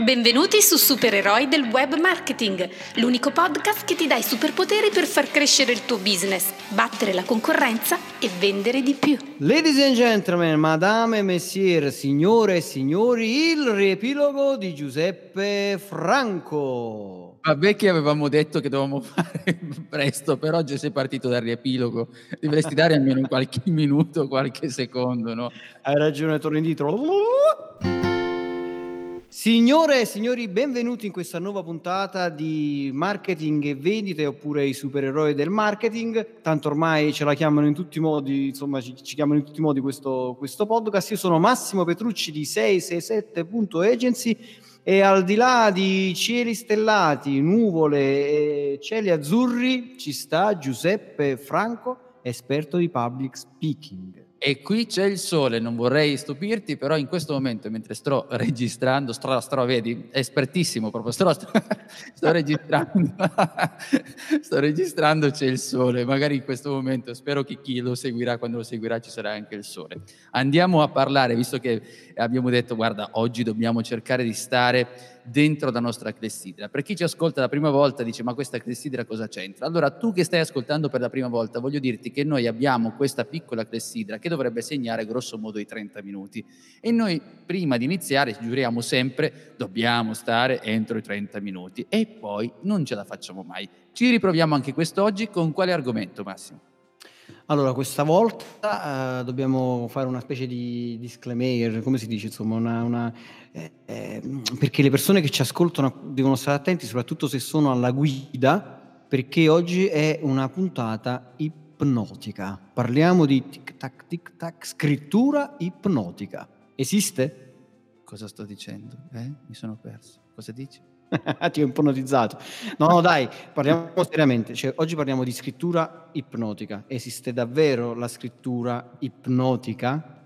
Benvenuti su Supereroi del Web Marketing, l'unico podcast che ti dà i superpoteri per far crescere il tuo business, battere la concorrenza e vendere di più. Ladies and gentlemen, madame e messieurs, signore e signori, il riepilogo di Giuseppe Franco. Vabbè che avevamo detto che dovevamo fare presto, per oggi sei partito dal riepilogo, dovresti dare almeno qualche minuto, qualche secondo, no? Hai ragione, torno indietro. Signore e signori, benvenuti in questa nuova puntata di marketing e vendite oppure i supereroi del marketing. Tanto ormai ce la chiamano in tutti i modi, insomma, ci, ci chiamano in tutti i modi questo, questo podcast. Io sono Massimo Petrucci di 667.agency e al di là di cieli stellati, nuvole e cieli azzurri ci sta Giuseppe Franco, esperto di public speaking. E qui c'è il sole, non vorrei stupirti, però in questo momento, mentre sto registrando, sto, sto vedi, espertissimo proprio, sto, sto, sto registrando, sto registrando, c'è il sole, magari in questo momento, spero che chi lo seguirà, quando lo seguirà ci sarà anche il sole. Andiamo a parlare, visto che abbiamo detto, guarda, oggi dobbiamo cercare di stare dentro la nostra clessidra. Per chi ci ascolta la prima volta dice ma questa clessidra cosa c'entra? Allora tu che stai ascoltando per la prima volta voglio dirti che noi abbiamo questa piccola clessidra che dovrebbe segnare grosso modo i 30 minuti e noi prima di iniziare giuriamo sempre dobbiamo stare entro i 30 minuti e poi non ce la facciamo mai. Ci riproviamo anche quest'oggi con quale argomento Massimo? Allora, questa volta uh, dobbiamo fare una specie di disclaimer, come si dice, insomma, una, una, eh, eh, perché le persone che ci ascoltano devono stare attenti, soprattutto se sono alla guida, perché oggi è una puntata ipnotica. Parliamo di tic-tac, tic-tac, scrittura ipnotica. Esiste? Cosa sto dicendo? Eh? Mi sono perso. Cosa dici? Ti ho ipnotizzato. No, no, dai, parliamo seriamente. Cioè, oggi parliamo di scrittura ipnotica. Esiste davvero la scrittura ipnotica?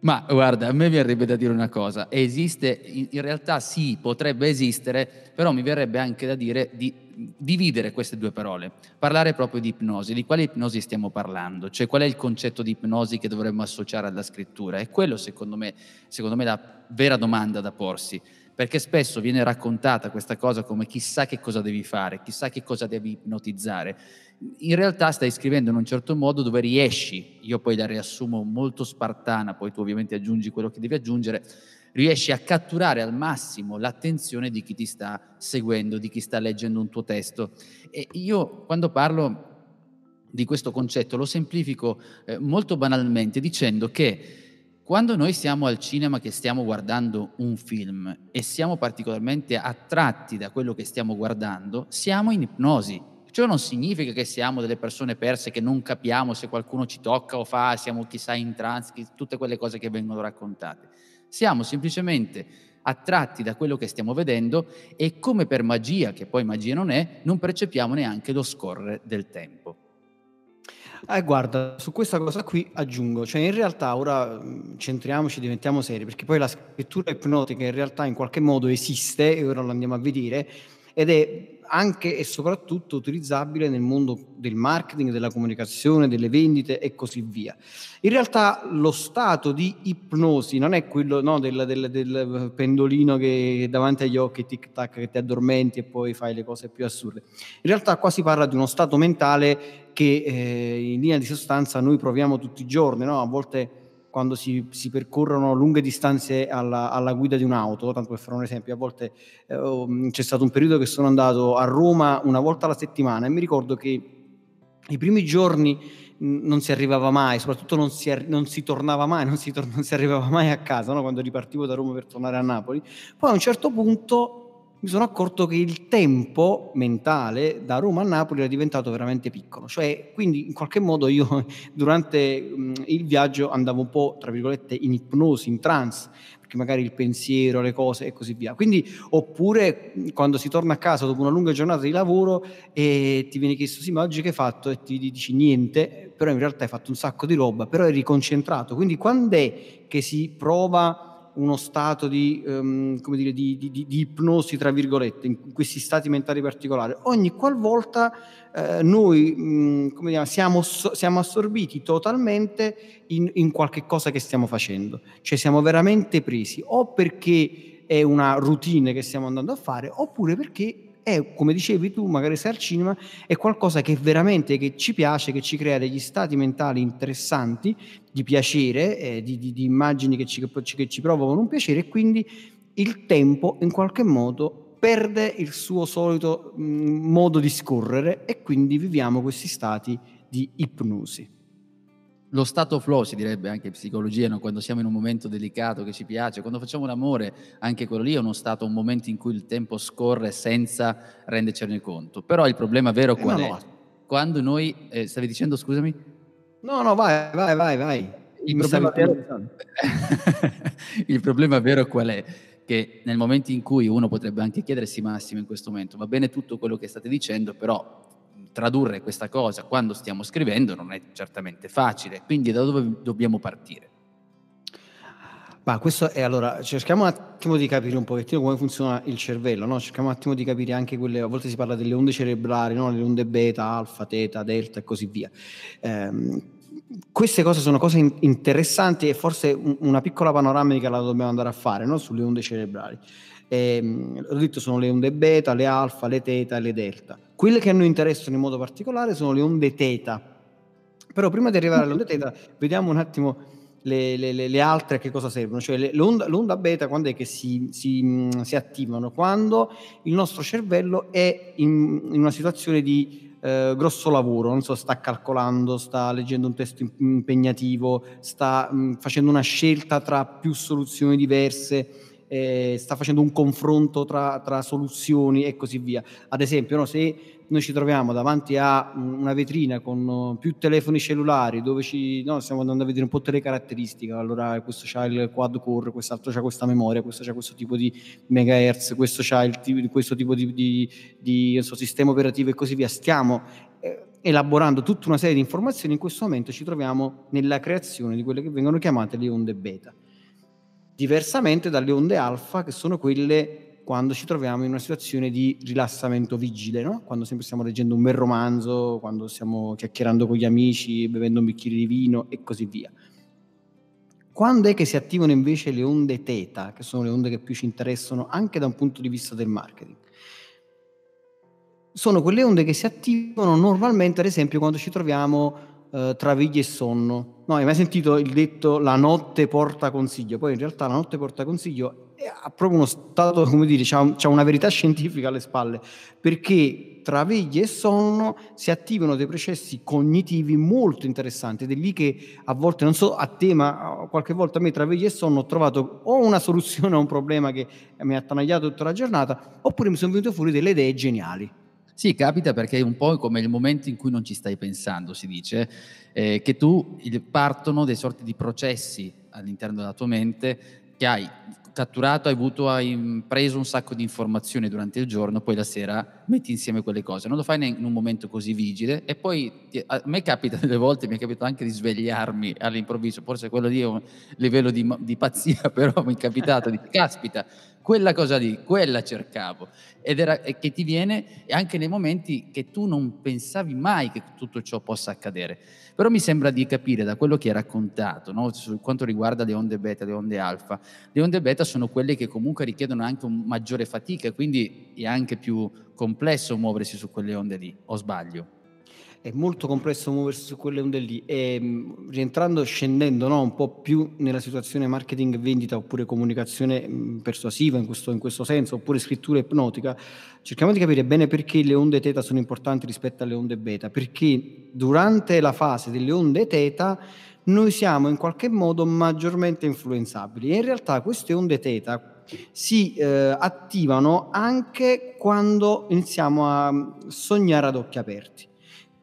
Ma guarda, a me verrebbe da dire una cosa, esiste, in realtà sì, potrebbe esistere, però mi verrebbe anche da dire di dividere queste due parole, parlare proprio di ipnosi, di quale ipnosi stiamo parlando, cioè qual è il concetto di ipnosi che dovremmo associare alla scrittura, è quello secondo me, secondo me la vera domanda da porsi. Perché spesso viene raccontata questa cosa come chissà che cosa devi fare, chissà che cosa devi ipnotizzare. In realtà stai scrivendo in un certo modo dove riesci, io poi la riassumo molto spartana, poi tu ovviamente aggiungi quello che devi aggiungere, riesci a catturare al massimo l'attenzione di chi ti sta seguendo, di chi sta leggendo un tuo testo. E io quando parlo di questo concetto lo semplifico eh, molto banalmente dicendo che quando noi siamo al cinema che stiamo guardando un film e siamo particolarmente attratti da quello che stiamo guardando, siamo in ipnosi. Ciò non significa che siamo delle persone perse che non capiamo se qualcuno ci tocca o fa, siamo chissà in trance, tutte quelle cose che vengono raccontate. Siamo semplicemente attratti da quello che stiamo vedendo e come per magia, che poi magia non è, non percepiamo neanche lo scorrere del tempo. Eh, guarda, su questa cosa qui aggiungo, cioè in realtà ora centriamoci, diventiamo seri, perché poi la scrittura ipnotica in realtà in qualche modo esiste, e ora lo andiamo a vedere, ed è anche e soprattutto utilizzabile nel mondo del marketing, della comunicazione, delle vendite e così via. In realtà lo stato di ipnosi non è quello no, del, del, del, pendolino che davanti agli occhi, tic tac, che ti addormenti e poi fai le cose più assurde. In realtà qua si parla di uno stato mentale che eh, in linea di sostanza noi proviamo tutti i giorni, no? a volte quando si, si percorrono lunghe distanze alla, alla, guida di un'auto, tanto per fare un esempio, a volte eh, c'è stato un periodo che sono andato a Roma una volta alla settimana e mi ricordo che i primi giorni non si arrivava mai, soprattutto non si, non si tornava mai, non si, non si, arrivava mai a casa no? quando ripartivo da Roma per tornare a Napoli. Poi a un certo punto mi sono accorto che il tempo mentale da Roma a Napoli era diventato veramente piccolo, cioè quindi in qualche modo io durante mh, il viaggio andavo un po', tra virgolette, in ipnosi, in trance, perché magari il pensiero, le cose e così via. Quindi, oppure quando si torna a casa dopo una lunga giornata di lavoro e ti viene chiesto, sì, ma oggi che hai fatto? E ti dici niente, però in realtà hai fatto un sacco di roba, però eri concentrato. Quindi quando è che si prova uno stato di, um, come dire, di, di, di, ipnosi, tra virgolette, in questi stati mentali particolari. Ogni qualvolta eh, noi mh, come dire, siamo, siamo, assorbiti totalmente in, in, qualche cosa che stiamo facendo, cioè siamo veramente presi o perché è una routine che stiamo andando a fare, oppure perché è, come dicevi tu, magari sei al cinema, è qualcosa che veramente che ci piace, che ci crea degli stati mentali interessanti, di piacere, eh, di, di, di, immagini che ci, che ci provocano un piacere e quindi il tempo in qualche modo perde il suo solito mh, modo di scorrere e quindi viviamo questi stati di ipnosi lo stato flow si direbbe anche in psicologia, no? quando siamo in un momento delicato che ci piace, quando facciamo l'amore, anche quello lì è uno stato, un momento in cui il tempo scorre senza rendercene conto. Però il problema vero eh, qual è? No. Quando noi, eh, stavi dicendo scusami? No, no, vai, vai, vai, vai. Il problema, vero... il problema vero qual è? Che nel momento in cui uno potrebbe anche chiedersi Massimo in questo momento, va bene tutto quello che state dicendo, però tradurre questa cosa quando stiamo scrivendo non è certamente facile, quindi da dove dobbiamo partire? Ma questo è allora, cerchiamo un attimo di capire un pochettino come funziona il cervello, no? cerchiamo un attimo di capire anche quelle, a volte si parla delle onde cerebrali, no? le onde beta, alfa, teta, delta e così via. Eh, queste cose sono cose in- interessanti e forse un- una piccola panoramica la dobbiamo andare a fare no? sulle onde cerebrali. Eh, ho detto sono le onde beta, le alfa, le teta e le delta. Quelle che a noi interessano in modo particolare sono le onde teta. Però prima di arrivare alle onde teta, vediamo un attimo le, le, le altre a che cosa servono. Cioè l'onda, l'onda, beta quando è che si, si, si, attivano? Quando il nostro cervello è in, in una situazione di eh, grosso lavoro, non so, sta calcolando, sta leggendo un testo impegnativo, sta mh, facendo una scelta tra più soluzioni diverse eh, sta facendo un confronto tra, tra, soluzioni e così via. Ad esempio, no, se noi ci troviamo davanti a una vetrina con più telefoni cellulari dove ci, no, stiamo andando a vedere un po' tutte le caratteristiche, allora questo ha il quad core, quest'altro ha questa memoria, questo ha questo tipo di megahertz, questo ha il, questo tipo di, di, di so, sistema operativo e così via, stiamo eh, elaborando tutta una serie di informazioni, in questo momento ci troviamo nella creazione di quelle che vengono chiamate le onde beta diversamente dalle onde alfa che sono quelle quando ci troviamo in una situazione di rilassamento vigile, no? quando sempre stiamo leggendo un bel romanzo, quando stiamo chiacchierando con gli amici, bevendo un bicchiere di vino e così via. Quando è che si attivano invece le onde teta, che sono le onde che più ci interessano anche da un punto di vista del marketing? Sono quelle onde che si attivano normalmente, ad esempio, quando ci troviamo eh, travaglia e sonno. No, hai mai sentito il detto la notte porta consiglio? Poi in realtà la notte porta consiglio ha proprio uno stato, come dire, c'ha, una verità scientifica alle spalle, perché tra veglia e sonno si attivano dei processi cognitivi molto interessanti ed è lì che a volte, non so a te, ma qualche volta a me tra veglia e sonno ho trovato o una soluzione a un problema che mi ha attanagliato tutta la giornata, oppure mi sono venute fuori delle idee geniali. Sì, capita perché è un po' come il momento in cui non ci stai pensando, si dice, eh, che tu partono dei sorti di processi all'interno della tua mente che hai catturato, hai, avuto, hai preso un sacco di informazioni durante il giorno, poi la sera metti insieme quelle cose. Non lo fai in un momento così vigile e poi a me capita delle volte, mi è capitato anche di svegliarmi all'improvviso, forse quello lì è un livello di, di pazzia, però mi è capitato di caspita, quella cosa lì, quella cercavo, ed era che ti viene anche nei momenti che tu non pensavi mai che tutto ciò possa accadere. Però mi sembra di capire da quello che hai raccontato, no? su quanto riguarda le onde beta, le onde alfa, le onde beta sono quelle che comunque richiedono anche un maggiore fatica, quindi è anche più complesso muoversi su quelle onde lì, o sbaglio? È molto complesso muoversi su quelle onde lì. E mm, rientrando, scendendo no, un po' più nella situazione marketing vendita oppure comunicazione mm, persuasiva in questo, in questo senso oppure scrittura ipnotica, cerchiamo di capire bene perché le onde teta sono importanti rispetto alle onde beta, perché durante la fase delle onde teta noi siamo in qualche modo maggiormente influenzabili. E in realtà queste onde teta si eh, attivano anche quando iniziamo a mm, sognare ad occhi aperti.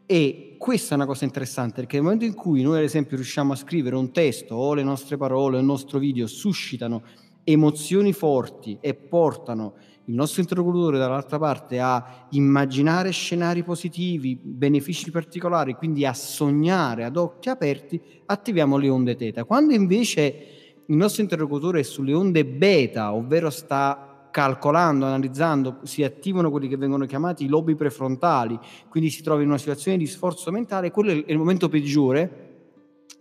E questa è una cosa interessante perché nel momento in cui noi, ad esempio, riusciamo a scrivere un testo o le nostre parole o il nostro video suscitano emozioni forti e portano il nostro interlocutore dall'altra parte a immaginare scenari positivi, benefici particolari, quindi a sognare ad occhi aperti, attiviamo le onde teta. Quando invece il nostro interlocutore è sulle onde beta, ovvero sta calcolando, analizzando, si attivano quelli che vengono chiamati i lobi prefrontali, quindi si trova in una situazione di sforzo mentale, quello è il momento peggiore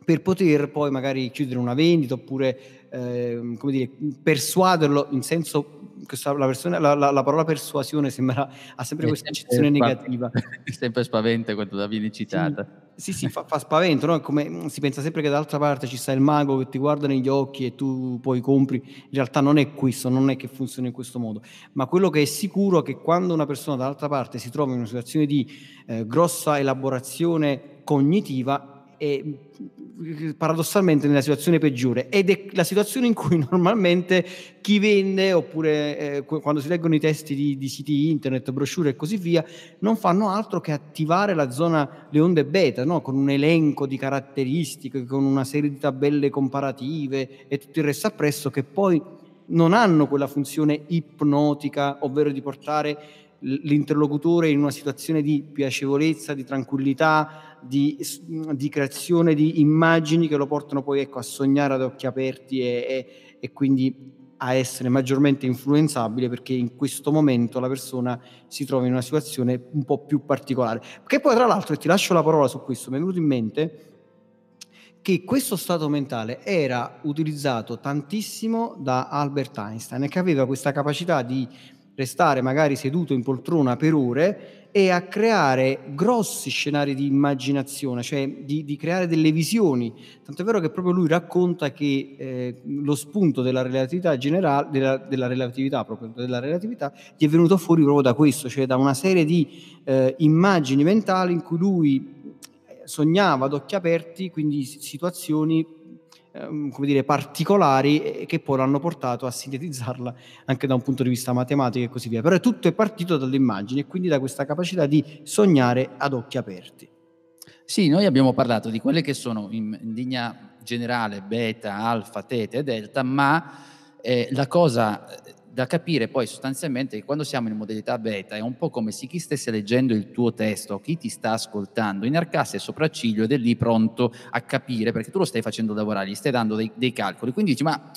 per poter poi magari chiudere una vendita oppure eh, come dire, persuaderlo in senso questa, la, persona, la, la, la, parola persuasione sembra, ha sempre questa accezione negativa. sempre spaventa quando la viene citata. Sì, sì, sì fa, fa, spavento, no? Come, mm, si pensa sempre che dall'altra parte ci sta il mago che ti guarda negli occhi e tu poi compri. In realtà non è questo, non è che funziona in questo modo. Ma quello che è sicuro è che quando una persona dall'altra parte si trova in una situazione di eh, grossa elaborazione cognitiva, è paradossalmente nella situazione peggiore ed è la situazione in cui normalmente chi vende oppure eh, quando si leggono i testi di, di, siti internet, brochure e così via non fanno altro che attivare la zona le onde beta no? con un elenco di caratteristiche, con una serie di tabelle comparative e tutto il resto appresso che poi non hanno quella funzione ipnotica, ovvero di portare l'interlocutore in una situazione di piacevolezza, di tranquillità, di, di creazione di immagini che lo portano poi ecco, a sognare ad occhi aperti e, e, e quindi a essere maggiormente influenzabile perché in questo momento la persona si trova in una situazione un po' più particolare. Che poi tra l'altro, e ti lascio la parola su questo, mi è venuto in mente che questo stato mentale era utilizzato tantissimo da Albert Einstein e che aveva questa capacità di restare magari seduto in poltrona per ore e a creare grossi scenari di immaginazione, cioè di, di creare delle visioni. Tanto è vero che proprio lui racconta che eh, lo spunto della relatività generale, della, della, relatività, proprio della relatività, gli è venuto fuori proprio da questo, cioè da una serie di eh, immagini mentali in cui lui eh, sognava ad occhi aperti, quindi situazioni Ehm, come dire, particolari che poi l'hanno portato a sintetizzarla anche da un punto di vista matematico e così via. Però tutto è partito dalle immagini e quindi da questa capacità di sognare ad occhi aperti. Sì, noi abbiamo parlato di quelle che sono in linea generale beta, alfa, teta e delta, ma eh, la cosa da capire poi sostanzialmente che quando siamo in modalità beta è un po' come se chi stesse leggendo il tuo testo, chi ti sta ascoltando, inarcasse il sopracciglio ed è lì pronto a capire perché tu lo stai facendo lavorare, gli stai dando dei, dei calcoli. Quindi dici, ma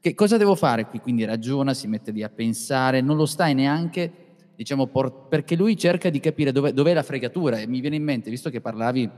che cosa devo fare qui? Quindi ragiona, si mette lì a pensare, non lo stai neanche, diciamo, por- perché lui cerca di capire dove, dov'è la fregatura. E mi viene in mente, visto che parlavi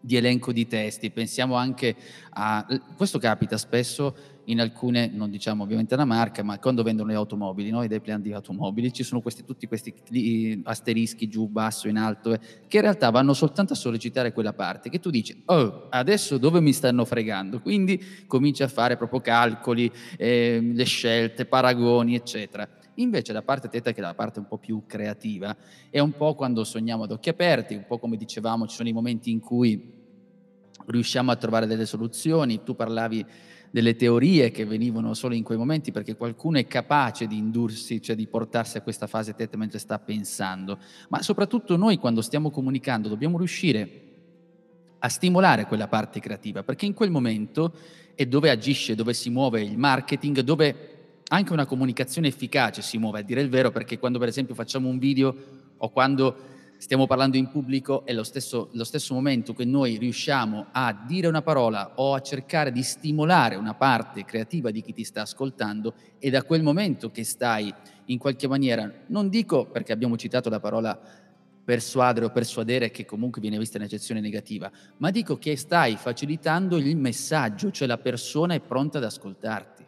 di elenco di testi, pensiamo anche a... Questo capita spesso in alcune, non diciamo ovviamente la marca, ma quando vendono le automobili, no? i deplan di automobili, ci sono questi, tutti questi asterischi giù, basso, in alto, eh, che in realtà vanno soltanto a sollecitare quella parte, che tu dici, oh, adesso dove mi stanno fregando? Quindi cominci a fare proprio calcoli, eh, le scelte, paragoni, eccetera. Invece la parte teta, che è la parte un po' più creativa, è un po' quando sogniamo ad occhi aperti, un po' come dicevamo, ci sono i momenti in cui riusciamo a trovare delle soluzioni. Tu parlavi delle teorie che venivano solo in quei momenti perché qualcuno è capace di indursi, cioè di portarsi a questa fase teta mentre sta pensando. Ma soprattutto noi quando stiamo comunicando dobbiamo riuscire a stimolare quella parte creativa, perché in quel momento è dove agisce, dove si muove il marketing, dove anche una comunicazione efficace si muove, a dire il vero, perché quando per esempio facciamo un video o quando stiamo parlando in pubblico è lo stesso, lo stesso momento che noi riusciamo a dire una parola o a cercare di stimolare una parte creativa di chi ti sta ascoltando e da quel momento che stai in qualche maniera, non dico perché abbiamo citato la parola persuadere o persuadere che comunque viene vista in accezione negativa, ma dico che stai facilitando il messaggio, cioè la persona è pronta ad ascoltarti.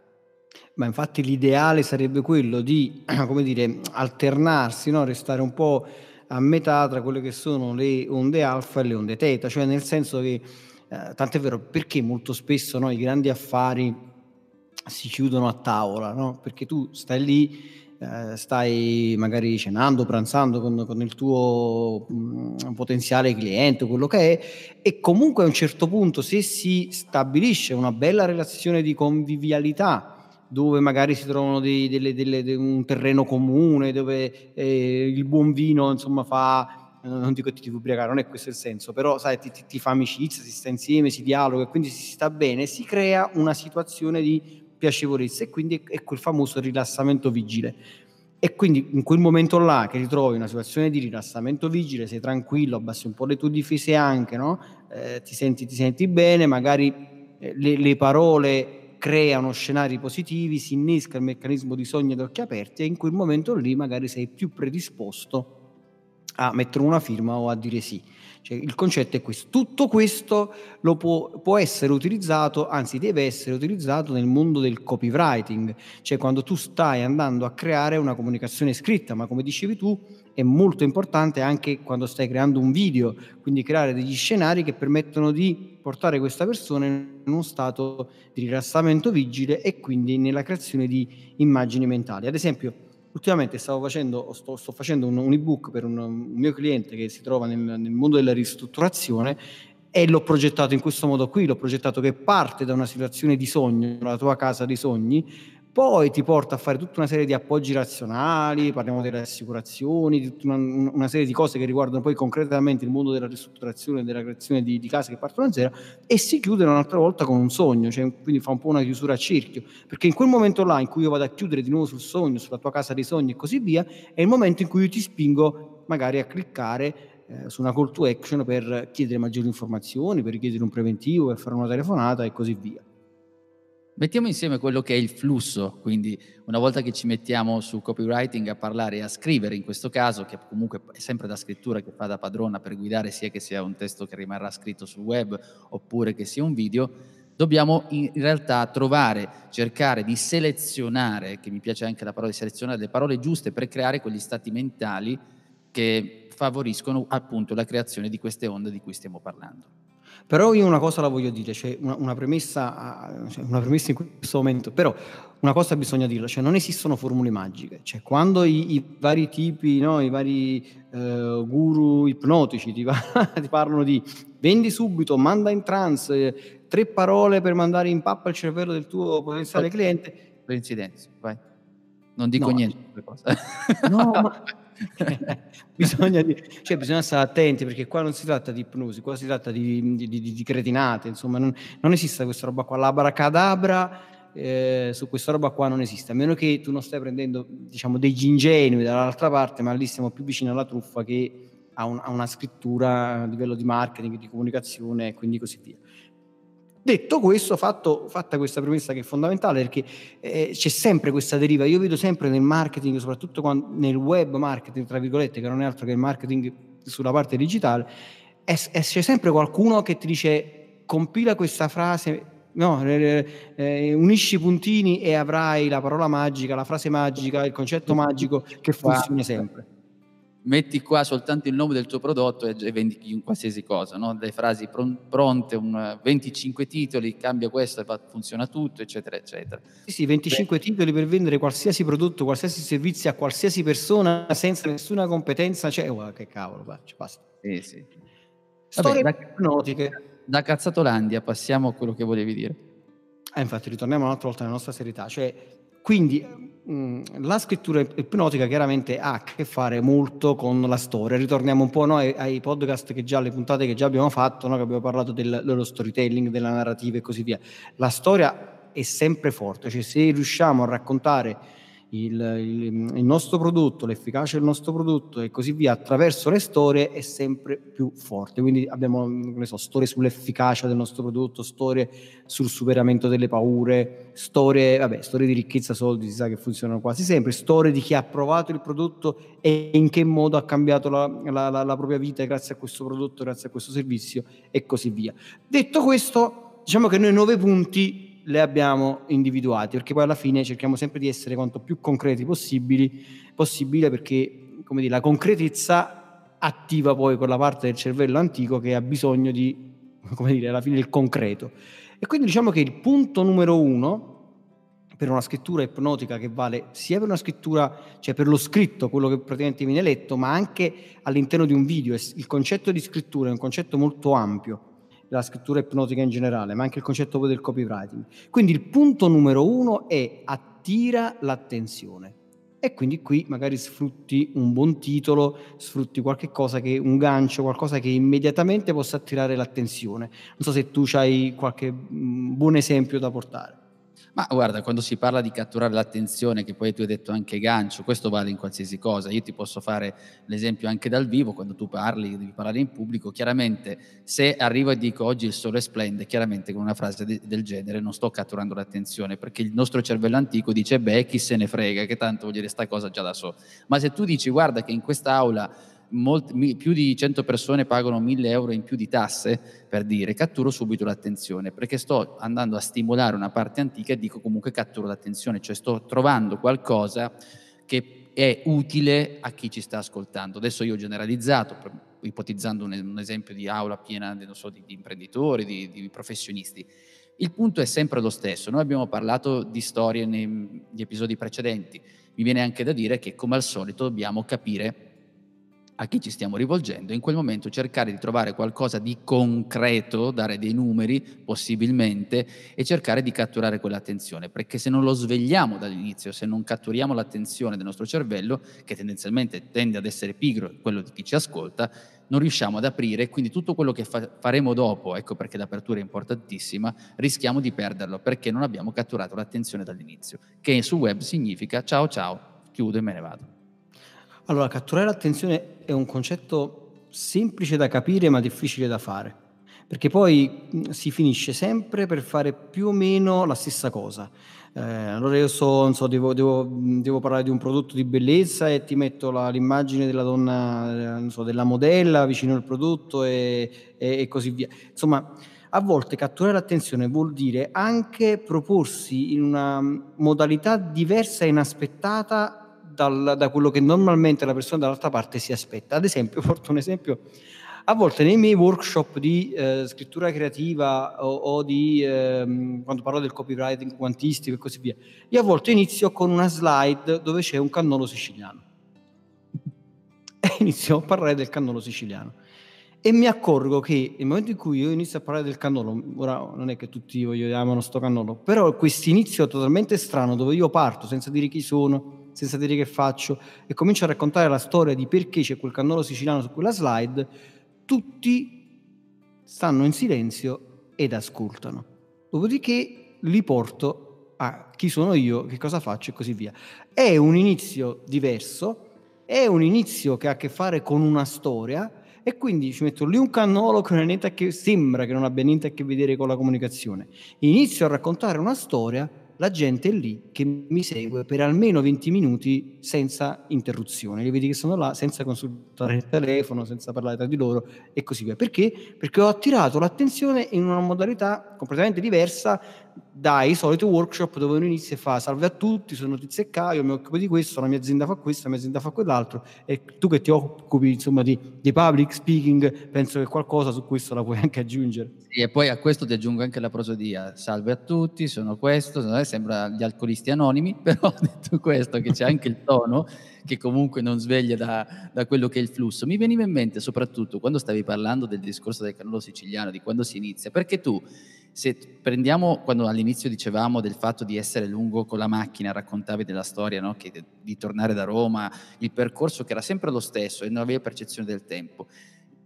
Ma infatti l'ideale sarebbe quello di, come dire, alternarsi, no? restare un po' a metà tra quelle che sono le onde alfa e le onde teta, cioè nel senso che, eh, tant'è vero, perché molto spesso no, i grandi affari si chiudono a tavola, no? perché tu stai lì, eh, stai magari cenando, pranzando con, con il tuo mh, mm, potenziale cliente, quello che è, e comunque a un certo punto se si stabilisce una bella relazione di convivialità, dove magari si trovano dei, delle, delle, un terreno comune, dove eh, il buon vino insomma fa, eh, non dico che ti ubriacare, non è questo il senso, però sai, ti, ti, ti, fa amicizia, si sta insieme, si dialoga, quindi si sta bene, si crea una situazione di piacevolezza e quindi è quel famoso rilassamento vigile. E quindi in quel momento là che ti trovi in una situazione di rilassamento vigile, sei tranquillo, abbassi un po' le tue difese anche, no? eh, ti, senti, ti, senti, bene, magari eh, le, le parole creano scenari positivi, si innesca il meccanismo di sogno ad occhi aperti e in quel momento lì magari sei più predisposto a mettere una firma o a dire sì. Cioè, il concetto è questo. Tutto questo può, può, essere utilizzato, anzi deve essere utilizzato nel mondo del copywriting, cioè quando tu stai andando a creare una comunicazione scritta, ma come dicevi tu è molto importante anche quando stai creando un video, quindi creare degli scenari che permettono di portare questa persona in uno stato di rilassamento vigile e quindi nella creazione di immagini mentali. Ad esempio, ultimamente stavo facendo, sto, sto facendo un, un, ebook per un, un, mio cliente che si trova nel, nel mondo della ristrutturazione e l'ho progettato in questo modo qui, l'ho progettato che parte da una situazione di sogno, la tua casa dei sogni, poi ti porta a fare tutta una serie di appoggi razionali, parliamo delle assicurazioni, di tutta una, una, serie di cose che riguardano poi concretamente il mondo della ristrutturazione e della creazione di, di, case che partono da zero e si chiude un'altra volta con un sogno, cioè, quindi fa un po' una chiusura a cerchio, perché in quel momento là in cui io vado a chiudere di nuovo sul sogno, sulla tua casa dei sogni e così via, è il momento in cui io ti spingo magari a cliccare eh, su una call to action per chiedere maggiori informazioni, per richiedere un preventivo, per fare una telefonata e così via. Mettiamo insieme quello che è il flusso, quindi una volta che ci mettiamo su copywriting a parlare e a scrivere in questo caso, che comunque è sempre la scrittura che fa da padrona per guidare sia che sia un testo che rimarrà scritto sul web oppure che sia un video, dobbiamo in realtà trovare, cercare di selezionare, che mi piace anche la parola di selezionare, le parole giuste per creare quegli stati mentali che favoriscono appunto la creazione di queste onde di cui stiamo parlando. Però io una cosa la voglio dire, cioè una, una, premessa, cioè una, premessa, in questo momento, però una cosa bisogna dirla, cioè non esistono formule magiche, cioè quando i, i vari tipi, no, i vari eh, guru ipnotici ti, ti, parlano di vendi subito, manda in trance, eh, tre parole per mandare in pappa il cervello del tuo potenziale cliente. Coincidenza, vai. Non dico no, niente. No, ma... bisogna, di, cioè, bisogna, stare attenti perché qua non si tratta di ipnosi, qua si tratta di, di, di cretinate, insomma non, non, esiste questa roba qua, l'abracadabra eh, su questa roba qua non esiste, a meno che tu non stai prendendo diciamo, degli ingenui dall'altra parte, ma lì siamo più vicini alla truffa che a, un, a una scrittura a livello di marketing, di comunicazione e quindi così via. Detto questo, fatto, fatta questa premessa che è fondamentale perché eh, c'è sempre questa deriva, io vedo sempre nel marketing, soprattutto quando, nel web marketing, tra virgolette, che non è altro che il marketing sulla parte digitale, c'è sempre qualcuno che ti dice compila questa frase No, eh, eh, unisci i puntini e avrai la parola magica, la frase magica, il concetto magico che funziona sempre metti qua soltanto il nome del tuo prodotto e, vendi qualsiasi cosa, no? le frasi pronte, un, 25 titoli, cambia questo e funziona tutto, eccetera, eccetera. Sì, sì, 25 Beh. titoli per vendere qualsiasi prodotto, qualsiasi servizio a qualsiasi persona senza nessuna competenza, cioè, oh, che cavolo, va, ci basta. Sì, sì. Storie Vabbè, da, ipnotiche. Da Cazzatolandia passiamo a quello che volevi dire. Ah, infatti, ritorniamo un'altra volta alla nostra serietà, cioè, quindi la scrittura ipnotica chiaramente ha a che fare molto con la storia. Ritorniamo un po' noi ai podcast che già, alle puntate che già abbiamo fatto, no? che abbiamo parlato del, dello storytelling, della narrativa e così via. La storia è sempre forte, cioè se riusciamo a raccontare il, il, il, nostro prodotto, l'efficacia del nostro prodotto e così via attraverso le storie è sempre più forte. Quindi abbiamo so, storie sull'efficacia del nostro prodotto, storie sul superamento delle paure, storie, vabbè, storie di ricchezza, soldi, si sa che funzionano quasi sempre, storie di chi ha provato il prodotto e in che modo ha cambiato la, la, la, la propria vita grazie a questo prodotto, grazie a questo servizio e così via. Detto questo, diciamo che noi nove punti le abbiamo individuate, perché poi alla fine cerchiamo sempre di essere quanto più concreti possibili, possibile perché come dire, la concretezza attiva poi quella parte del cervello antico che ha bisogno di, come dire, alla fine il concreto. E quindi diciamo che il punto numero uno per una scrittura ipnotica che vale sia per una scrittura, cioè per lo scritto, quello che praticamente viene letto, ma anche all'interno di un video. Il concetto di scrittura è un concetto molto ampio della scrittura ipnotica in generale, ma anche il concetto del copywriting. Quindi il punto numero uno è attira l'attenzione. E quindi qui magari sfrutti un buon titolo, sfrutti qualche cosa che, un gancio, qualcosa che immediatamente possa attirare l'attenzione. Non so se tu hai qualche mm, buon esempio da portare. Ma guarda, quando si parla di catturare l'attenzione, che poi tu hai detto anche gancio, questo vale in qualsiasi cosa. Io ti posso fare l'esempio anche dal vivo, quando tu parli, devi parlare in pubblico. Chiaramente, se arrivo e dico oggi il sole splende, chiaramente con una frase de- del genere non sto catturando l'attenzione, perché il nostro cervello antico dice, beh, chi se ne frega, che tanto vuol dire sta cosa già da so. Ma se tu dici, guarda che in quest'aula molti, più di 100 persone pagano 1000 euro in più di tasse, per dire, catturo subito l'attenzione, perché sto andando a stimolare una parte antica e dico comunque catturo l'attenzione, cioè sto trovando qualcosa che è utile a chi ci sta ascoltando. Adesso io ho generalizzato, ipotizzando un, esempio di aula piena so, di, di, imprenditori, di, di professionisti. Il punto è sempre lo stesso. Noi abbiamo parlato di storie negli episodi precedenti. Mi viene anche da dire che, come al solito, dobbiamo capire a chi ci stiamo rivolgendo, in quel momento cercare di trovare qualcosa di concreto, dare dei numeri possibilmente e cercare di catturare quell'attenzione, perché se non lo svegliamo dall'inizio, se non catturiamo l'attenzione del nostro cervello, che tendenzialmente tende ad essere pigro, quello di chi ci ascolta, non riusciamo ad aprire, quindi tutto quello che fa- faremo dopo, ecco perché l'apertura è importantissima, rischiamo di perderlo perché non abbiamo catturato l'attenzione dall'inizio, che su web significa ciao ciao, chiudo e me ne vado. Allora, catturare l'attenzione è un concetto semplice da capire ma difficile da fare, perché poi si finisce sempre per fare più o meno la stessa cosa. Eh, allora io so, so devo, devo, devo, parlare di un prodotto di bellezza e ti metto la, l'immagine della donna, so, della modella vicino al prodotto e, e, e così via. Insomma, a volte catturare l'attenzione vuol dire anche proporsi in una modalità diversa e inaspettata dal, da quello che normalmente la persona dall'altra parte si aspetta. Ad esempio, porto un esempio, a volte nei miei workshop di eh, scrittura creativa o, o di eh, quando parlo del copywriting quantistico e così via, io a volte inizio con una slide dove c'è un cannolo siciliano. E inizio a parlare del cannolo siciliano. E mi accorgo che nel momento in cui io inizio a parlare del cannolo, ora non è che tutti voglio amano sto cannolo, però questo inizio totalmente strano dove io parto senza dire chi sono, senza dire che faccio, e comincio a raccontare la storia di perché c'è quel cannolo siciliano su quella slide, tutti stanno in silenzio ed ascoltano. Dopodiché li porto a chi sono io, che cosa faccio e così via. È un inizio diverso, è un inizio che ha a che fare con una storia e quindi ci metto lì un cannolo che, non che sembra che non abbia niente a che vedere con la comunicazione. Inizio a raccontare una storia la gente lì che mi segue per almeno 20 minuti senza interruzione. Li vedi che sono là senza consultare il telefono, senza parlare tra di loro e così via. Perché? Perché ho attirato l'attenzione in una modalità completamente diversa dai soliti workshop dove uno inizia e fa salve a tutti, sono Tizio e Caio, mi occupo di questo, la mia azienda fa questo, la mia azienda fa quell'altro e tu che ti occupi insomma di, di public speaking penso che qualcosa su questo la puoi anche aggiungere. Sì, e poi a questo ti aggiungo anche la prosodia, salve a tutti, sono questo, sembra gli alcolisti anonimi, però detto questo che c'è anche il tono che comunque non sveglia da, da, quello che è il flusso. Mi veniva in mente soprattutto quando stavi parlando del discorso del cannolo siciliano, di quando si inizia, perché tu se prendiamo quando all'inizio dicevamo del fatto di essere lungo con la macchina, raccontavi della storia no? che, di tornare da Roma, il percorso che era sempre lo stesso e non avevi percezione del tempo.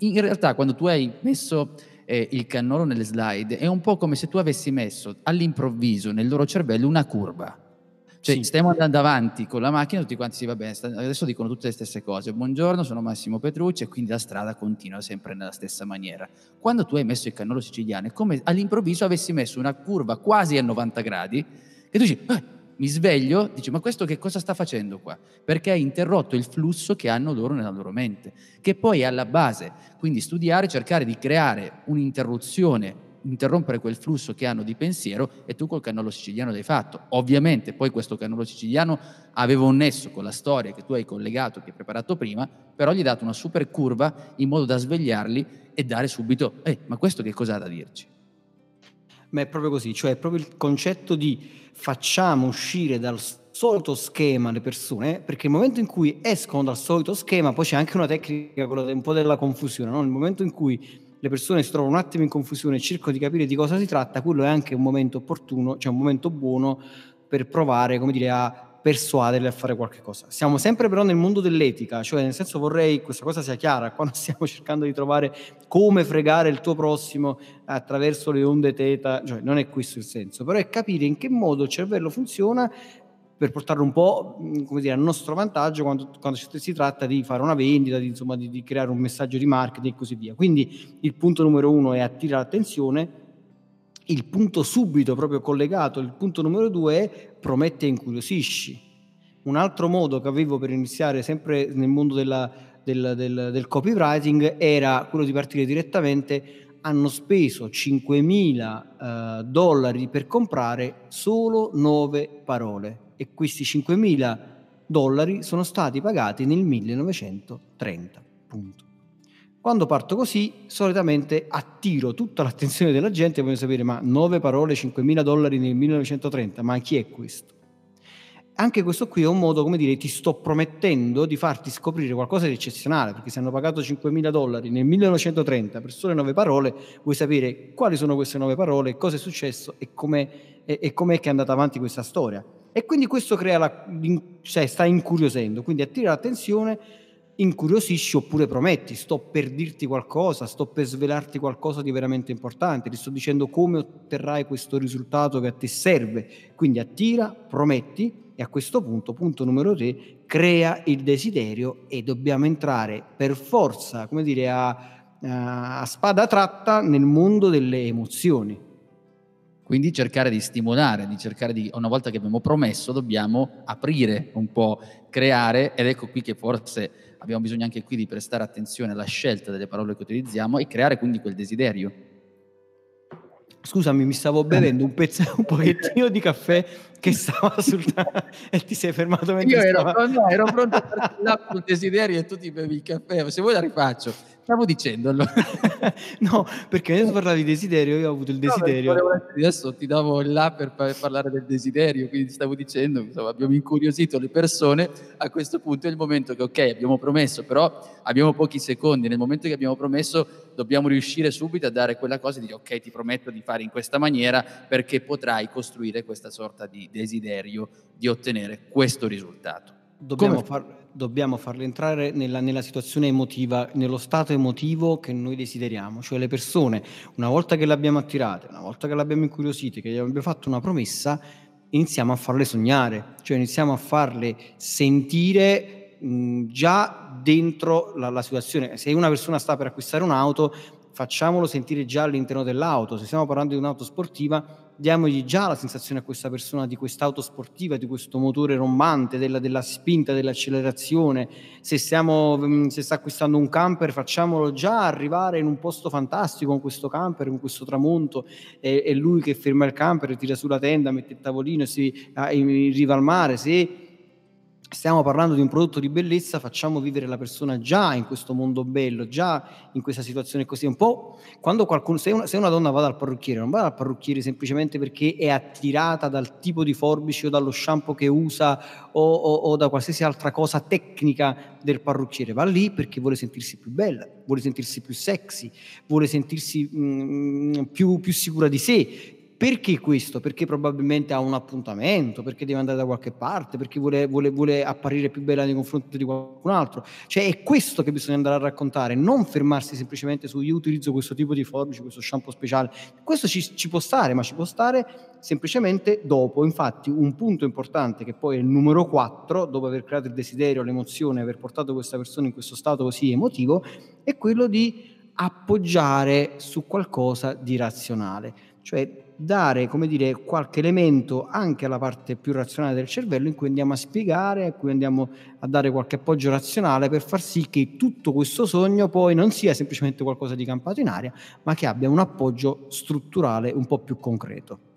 In realtà quando tu hai messo eh, il cannolo nelle slide è un po' come se tu avessi messo all'improvviso nel loro cervello una curva cioè, sì. stiamo andando avanti con la macchina, tutti quanti, sì, va bene, adesso dicono tutte le stesse cose. Buongiorno, sono Massimo Petrucci e quindi la strada continua sempre nella stessa maniera. Quando tu hai messo il cannolo siciliano, è come all'improvviso avessi messo una curva quasi a 90 gradi e tu dici, eh, mi sveglio, dici, ma questo che cosa sta facendo qua? Perché ha interrotto il flusso che hanno loro nella loro mente, che poi è alla base. Quindi studiare, cercare di creare un'interruzione interrompere quel flusso che hanno di pensiero e tu col cannolo siciliano l'hai fatto. Ovviamente poi questo cannolo siciliano aveva un nesso con la storia che tu hai collegato, che hai preparato prima, però gli hai dato una super curva in modo da svegliarli e dare subito, eh, ma questo che cosa ha da dirci? Ma è proprio così, cioè è proprio il concetto di facciamo uscire dal solito schema le persone, perché nel momento in cui escono dal solito schema, poi c'è anche una tecnica, quella un po' della confusione, no? nel momento in cui le persone si trovano un attimo in confusione e cercano di capire di cosa si tratta, quello è anche un momento opportuno, cioè un momento buono per provare, come dire, a persuaderle a fare qualche cosa. Siamo sempre però nel mondo dell'etica, cioè nel senso vorrei che questa cosa sia chiara, quando stiamo cercando di trovare come fregare il tuo prossimo attraverso le onde teta, cioè non è questo il senso, però è capire in che modo il cervello funziona per portarlo un po' come dire, a nostro vantaggio quando, quando, si tratta di fare una vendita, di, insomma, di, di, creare un messaggio di marketing e così via. Quindi il punto numero uno è attirare l'attenzione, il punto subito proprio collegato, il punto numero due è promette e incuriosisci. Un altro modo che avevo per iniziare sempre nel mondo della, del, del, del copywriting era quello di partire direttamente hanno speso 5.000 eh, dollari per comprare solo 9 parole e questi 5.000 dollari sono stati pagati nel 1930. Punto. Quando parto così, solitamente attiro tutta l'attenzione della gente e voglio sapere, ma 9 parole, 5.000 dollari nel 1930, ma chi è questo? Anche questo qui è un modo, come dire, ti sto promettendo di farti scoprire qualcosa di eccezionale, perché se hanno pagato 5.000 dollari nel 1930 per sole 9 parole, vuoi sapere quali sono queste 9 parole, cosa è successo e com'è, e, e com'è che è andata avanti questa storia. E quindi questo crea la, cioè sta incuriosendo, quindi attira l'attenzione, incuriosisci oppure prometti, sto per dirti qualcosa, sto per svelarti qualcosa di veramente importante, ti sto dicendo come otterrai questo risultato che a te serve. Quindi attira, prometti e a questo punto, punto numero tre, crea il desiderio e dobbiamo entrare per forza, come dire, a, a spada tratta nel mondo delle emozioni. Quindi cercare di stimolare, di cercare di, una volta che abbiamo promesso, dobbiamo aprire un po', creare, ed ecco qui che forse abbiamo bisogno anche qui di prestare attenzione alla scelta delle parole che utilizziamo e creare quindi quel desiderio. Scusami, mi stavo bevendo un, pezzo, un pochettino di caffè che stava sul e ti sei fermato mentre Io ero, stava... pronto, ero pronto a farti sul desiderio e tu ti bevi il caffè. Se vuoi la rifaccio. Stavo dicendo allora. no, perché adesso parlavi di desiderio, io ho avuto il desiderio. No, adesso ti davo là per parlare del desiderio, quindi stavo dicendo, insomma, abbiamo incuriosito le persone, a questo punto è il momento che ok, abbiamo promesso, però abbiamo pochi secondi, nel momento che abbiamo promesso dobbiamo riuscire subito a dare quella cosa di ok, ti prometto di fare in questa maniera perché potrai costruire questa sorta di desiderio di ottenere questo risultato. Dobbiamo, far, dobbiamo farle entrare nella, nella, situazione emotiva, nello stato emotivo che noi desideriamo, cioè le persone, una volta che le abbiamo attirate, una volta che le abbiamo incuriosite, che gli abbiamo fatto una promessa, iniziamo a farle sognare, cioè iniziamo a farle sentire mh, già dentro la, la situazione. Se una persona sta per acquistare un'auto, facciamolo sentire già all'interno dell'auto. Se stiamo parlando di un'auto sportiva, diamogli già la sensazione a questa persona di quest'auto sportiva, di questo motore rombante, della, della spinta, dell'accelerazione. Se, stiamo, mm, se sta acquistando un camper, facciamolo già arrivare in un posto fantastico con questo camper, con questo tramonto. È, è lui che ferma il camper, tira su la tenda, mette il tavolino e si ah, in riva al mare. Se stiamo parlando di un prodotto di bellezza, facciamo vivere la persona già in questo mondo bello, già in questa situazione così. Un po' quando qualcuno, se una, se una donna va dal parrucchiere, non va dal parrucchiere semplicemente perché è attirata dal tipo di forbici o dallo shampoo che usa o, o, o da qualsiasi altra cosa tecnica del parrucchiere, va lì perché vuole sentirsi più bella, vuole sentirsi più sexy, vuole sentirsi mh, mm, più, più sicura di sé, perché questo? Perché probabilmente ha un appuntamento, perché deve andare da qualche parte, perché vuole, vuole, vuole, apparire più bella nei confronti di qualcun altro. Cioè è questo che bisogna andare a raccontare, non fermarsi semplicemente su io utilizzo questo tipo di forbici, questo shampoo speciale. Questo ci, ci può stare, ma ci può stare semplicemente dopo. Infatti un punto importante che poi è il numero 4, dopo aver creato il desiderio, l'emozione, aver portato questa persona in questo stato così emotivo, è quello di appoggiare su qualcosa di razionale. Cioè dare, come dire, qualche elemento anche alla parte più razionale del cervello in cui andiamo a spiegare, in cui andiamo a dare qualche appoggio razionale per far sì che tutto questo sogno poi non sia semplicemente qualcosa di campato in aria, ma che abbia un appoggio strutturale un po' più concreto.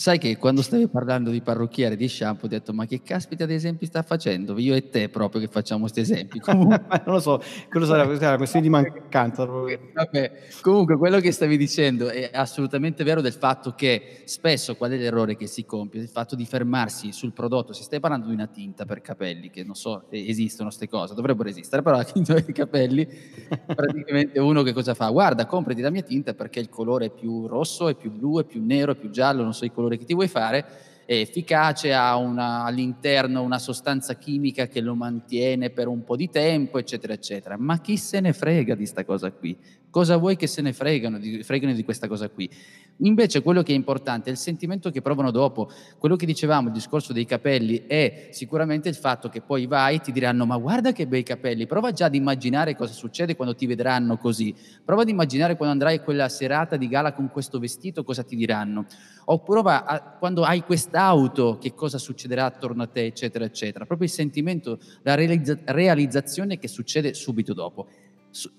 Sai che quando stavi parlando di parrucchiere, di shampoo, ho detto ma che caspita di esempi sta facendo? Io e te proprio che facciamo questi esempi. Comunque... non lo so, quello sarà una questione di mancanza. Vabbè, comunque quello che stavi dicendo è assolutamente vero del fatto che spesso qual è l'errore che si compie? Il fatto di fermarsi sul prodotto, se stai parlando di una tinta per capelli, che non so se esistono queste cose, dovrebbero esistere, però la tinta per i capelli, praticamente uno che cosa fa? Guarda, comprati la mia tinta perché il colore è più rosso, è più blu, è più nero, è più giallo, non so i colori colore che ti vuoi fare, è efficace, ha una, all'interno una sostanza chimica che lo mantiene per un po' di tempo, eccetera, eccetera. Ma chi se ne frega di sta cosa qui? Cosa vuoi che se ne fregano di, fregano di questa cosa qui? Invece quello che è importante è il sentimento che provano dopo. Quello che dicevamo, il discorso dei capelli, è sicuramente il fatto che poi vai e ti diranno ma guarda che bei capelli, prova già ad immaginare cosa succede quando ti vedranno così, prova ad immaginare quando andrai quella serata di gala con questo vestito cosa ti diranno, o prova a, quando hai quest'auto che cosa succederà attorno a te, eccetera, eccetera. Proprio il sentimento, la realizza- realizzazione che succede subito dopo.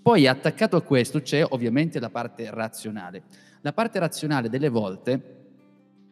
Poi attaccato a questo c'è ovviamente la parte razionale. La parte razionale delle volte